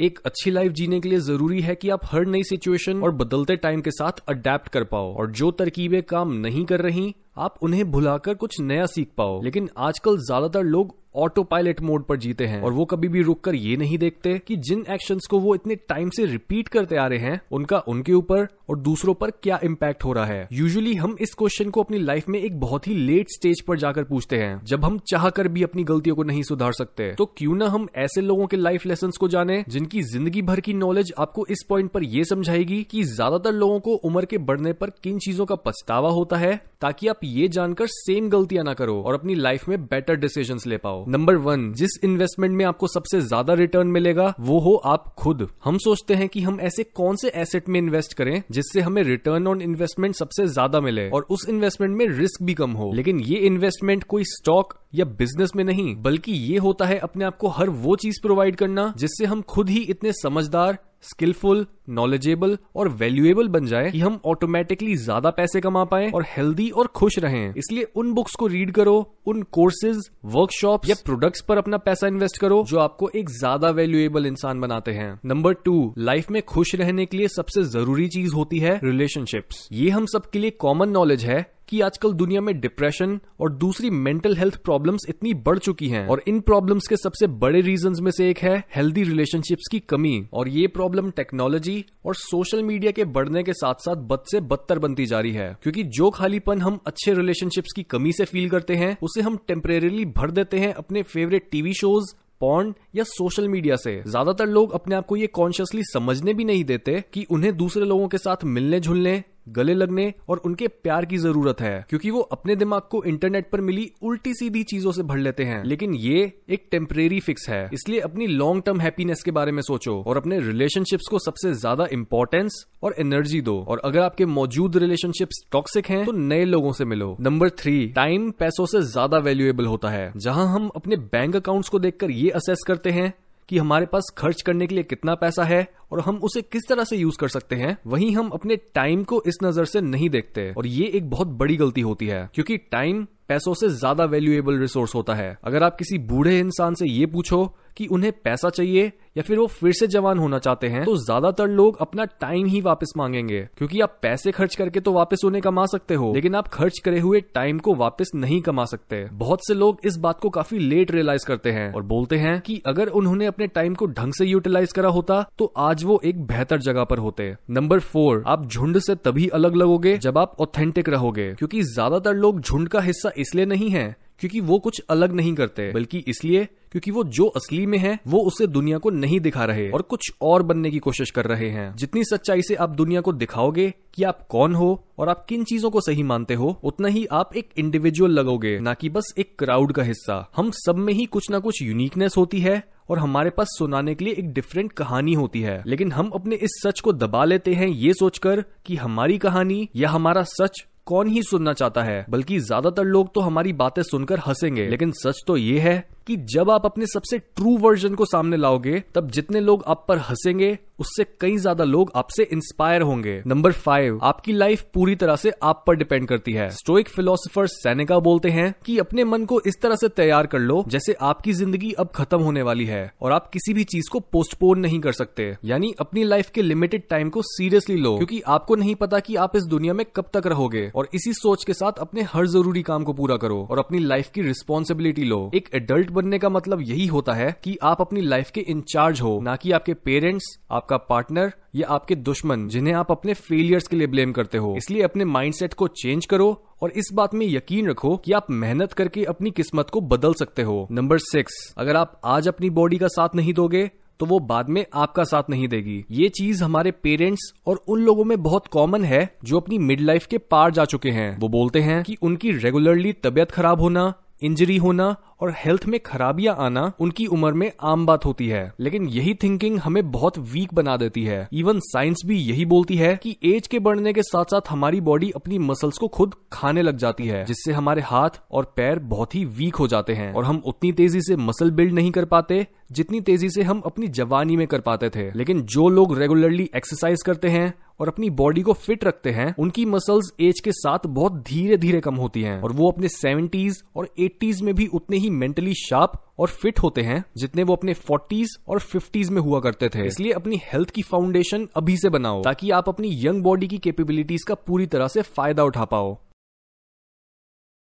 एक अच्छी लाइफ जीने के लिए ज़रूरी है कि आप हर नई सिचुएशन और बदलते टाइम के साथ अडेप्ट कर पाओ। और जो तरकीबें काम नहीं कर रही आप उन्हें भुलाकर कुछ नया सीख पाओ। लेकिन आजकल ज़्यादातर लोग ऑटो पायलट मोड पर जीते हैं। और वो कभी भी रुककर ये नहीं देखते कि जिन एक्शंस को वो इतने टाइम से रिपीट करते आ रहे हैं, उनका उनके ऊपर और दूसरों पर क्या इम्पैक्ट हो रहा है। यूजुअली हम इस क्वेश्चन को अपनी लाइफ में एक बहुत ही लेट स्टेज पर जाकर पूछते हैं। जब हम चाह कर भी अपनी गलतियों को नहीं सुधार सकते तो क्यों ना हम ऐसे लोगों के लाइफ लेसन को जाने, जिनकी ज़िंदगी भर की नॉलेज आपको इस पॉइंट पर यह समझाएगी की ज़्यादातर लोगों को उम्र के बढ़ने पर किन चीज़ों का पछतावा होता है, ताकि आप ये जानकर सेम गलतियाँ ना करो और अपनी लाइफ में बेटर डिसीज़न ले पाओ। नंबर वन जिस इन्वेस्टमेंट में आपको सबसे ज़्यादा रिटर्न मिलेगा, वो हो आप खुद। हम सोचते हैं कि हम ऐसे कौन से एसेट में इन्वेस्ट करें जिससे हमें रिटर्न ऑन इन्वेस्टमेंट सबसे ज़्यादा मिले और उस इन्वेस्टमेंट में रिस्क भी कम हो। लेकिन ये इन्वेस्टमेंट कोई स्टॉक या बिज़नेस में नहीं, बल्कि ये होता है अपने आप को हर वो चीज़ प्रोवाइड करना जिससे हम खुद ही इतने समझदार स्किलफुल नॉलेजेबल और वैल्यूएबल बन जाए कि हम ऑटोमेटिकली ज़्यादा पैसे कमा पाए और हेल्दी और खुश रहें। इसलिए उन बुक्स को रीड करो, उन कोर्सेज वर्कशॉप या प्रोडक्ट्स पर अपना पैसा इन्वेस्ट करो जो आपको एक ज़्यादा वैल्यूएबल इंसान बनाते हैं। नंबर टू लाइफ में खुश रहने के लिए सबसे ज़रूरी चीज़ होती है रिलेशनशिप्स ये हम सबके लिए कॉमन नॉलेज है कि आजकल दुनिया में डिप्रेशन और दूसरी मेंटल हेल्थ प्रॉब्लम्स इतनी बढ़ चुकी हैं और इन प्रॉब्लम्स के सबसे बड़े रीजंस में से एक है हेल्दी रिलेशनशिप्स की कमी और ये प्रॉब्लम टेक्नोलॉजी और सोशल मीडिया के बढ़ने के साथ साथ बद से बदतर बनती जा रही है। क्योंकि जो खालीपन हम अच्छे रिलेशनशिप्स की कमी से फील करते हैं, उसे हम टेम्परेली भर देते हैं अपने फेवरेट टीवी शोज़ पॉन्ड या सोशल मीडिया से। ज़्यादातर लोग अपने आप को ये कॉन्शियसली समझने भी नहीं देते कि उन्हें दूसरे लोगों के साथ मिलने जुलने गले लगने और उनके प्यार की ज़रूरत है, क्योंकि वो अपने दिमाग को इंटरनेट पर मिली उल्टी सीधी चीज़ों से भर लेते हैं। लेकिन ये एक टेम्परेरी फिक्स है, इसलिए अपनी लॉन्ग टर्म हैप्पीनेस के बारे में सोचो और अपने रिलेशनशिप्स को सबसे ज़्यादा इंपॉर्टेंस और एनर्जी दो। और अगर आपके मौजूद रिलेशनशिप्स टॉक्सिक हैं तो नए लोगों से मिलो। नंबर थ्री टाइम पैसों से ज़्यादा वैल्यूएबल होता है, जहाँ हम अपने बैंक अकाउंट्स को देखकर ये असेस करते हैं कि हमारे पास खर्च करने के लिए कितना पैसा है और हम उसे किस तरह से यूज़ कर सकते हैं, वहीं हम अपने टाइम को इस नज़र से नहीं देखते। और ये एक बहुत बड़ी गलती होती है, क्योंकि टाइम पैसों से ज़्यादा वैल्यूएबल रिसोर्स होता है। अगर आप किसी बूढ़े इंसान से ये पूछो कि उन्हें पैसा चाहिए या फिर वो फिर से जवान होना चाहते हैं तो ज़्यादातर लोग अपना टाइम ही वापस मांगेंगे, क्योंकि आप पैसे खर्च करके तो वापस उन्हें कमा सकते हो, लेकिन आप खर्च करे हुए टाइम को वापस नहीं कमा सकते। बहुत से लोग इस बात को काफ़ी लेट रियलाइज़ करते हैं और बोलते हैं कि अगर उन्होंने अपने टाइम को ढंग से यूटिलाइज करा होता तो आज वो एक बेहतर जगह पर होते। नंबर फोर आप झुंड से तभी अलग लगोगे जब आप ऑथेंटिक रहोगे, क्योंकि ज़्यादातर लोग झुंड का हिस्सा इसलिए नहीं है, क्योंकि वो कुछ अलग नहीं करते, बल्कि इसलिए क्योंकि वो जो असली में है, वो उसे दुनिया को नहीं दिखा रहे और कुछ और बनने की कोशिश कर रहे हैं। जितनी सच्चाई से आप दुनिया को दिखाओगे कि आप कौन हो और आप किन चीज़ों को सही मानते हो, उतना ही आप एक इंडिविजुअल लगोगे, ना कि बस एक क्राउड का हिस्सा। हम सब में ही कुछ ना कुछ यूनिकनेस होती है और हमारे पास सुनाने के लिए एक डिफरेंट कहानी होती है। लेकिन हम अपने इस सच को दबा लेते हैं ये सोचकर कि हमारी कहानी या हमारा सच कौन ही सुनना चाहता है? बल्कि ज़्यादातर लोग तो हमारी बातें सुनकर हंसेंगे। लेकिन सच तो ये है कि जब आप अपने सबसे ट्रू वर्जन को सामने लाओगे, तब जितने लोग आप पर हंसेंगे, उससे कई ज़्यादा लोग आपसे इंस्पायर होंगे। नंबर फाइव आपकी लाइफ पूरी तरह से आप पर डिपेंड करती है। स्टोइक फिलोसोफर सैनिका बोलते हैं कि अपने मन को इस तरह से तैयार कर लो, जैसे आपकी ज़िंदगी अब खत्म होने वाली है, और आप किसी भी चीज़ को पोस्टपोन नहीं कर सकते। यानी अपनी लाइफ के लिमिटेड टाइम को सीरियसली लो, क्योंकि आपको नहीं पता कि आप इस दुनिया में कब तक रहोगे, और इसी सोच के साथ अपने हर ज़रूरी काम को पूरा करो, और अपनी लाइफ की रिस्पॉन्सिबिलिटी लो। एक एडल्ट बनने का मतलब यही होता है कि आप अपनी लाइफ के इंचार्ज हो, ना कि आपके पेरेंट्स आपका पार्टनर या आपके दुश्मन, जिन्हें आप अपने फेलियर्स के लिए ब्लेम करते हो। इसलिए अपने माइंडसेट को चेंज करो और इस बात में यकीन रखो कि आप मेहनत करके अपनी किस्मत को बदल सकते हो। नंबर सिक्स अगर आप आज अपनी बॉडी का साथ नहीं दोगे तो वो बाद में आपका साथ नहीं देगी। ये चीज़ हमारे पेरेंट्स और उन लोगों में बहुत कॉमन है जो अपनी मिड लाइफ के पार जा चुके हैं। वो बोलते हैं कि उनकी रेगुलरली तबियत खराब होना इंजरी होना और हेल्थ में खराबियाँ आना उनकी उम्र में आम बात होती है। लेकिन यही थिंकिंग हमें बहुत वीक बना देती है। इवन साइंस भी यही बोलती है कि एज के बढ़ने के साथ साथ हमारी बॉडी अपनी मसल्स को खुद खाने लग जाती है, जिससे हमारे हाथ और पैर बहुत ही वीक हो जाते हैं। और हम उतनी तेज़ी से मसल बिल्ड नहीं कर पाते, जितनी तेज़ी से हम अपनी जवानी में कर पाते थे। लेकिन जो लोग रेगुलरली एक्सरसाइज करते हैं और अपनी बॉडी को फिट रखते हैं, उनकी मसल्स एज के साथ बहुत धीरे धीरे कम होती हैं। और वो अपने सेवेंटीज और एट्टीज में भी उतने ही मेंटली शार्प और फिट होते हैं, जितने वो अपने फोर्टीज और फिफ्टीज में हुआ करते थे। इसलिए अपनी हेल्थ की फाउंडेशन अभी से बनाओ, ताकि आप अपनी यंग बॉडी की कैपेबिलिटीज का पूरी तरह से फ़ायदा उठा पाओ।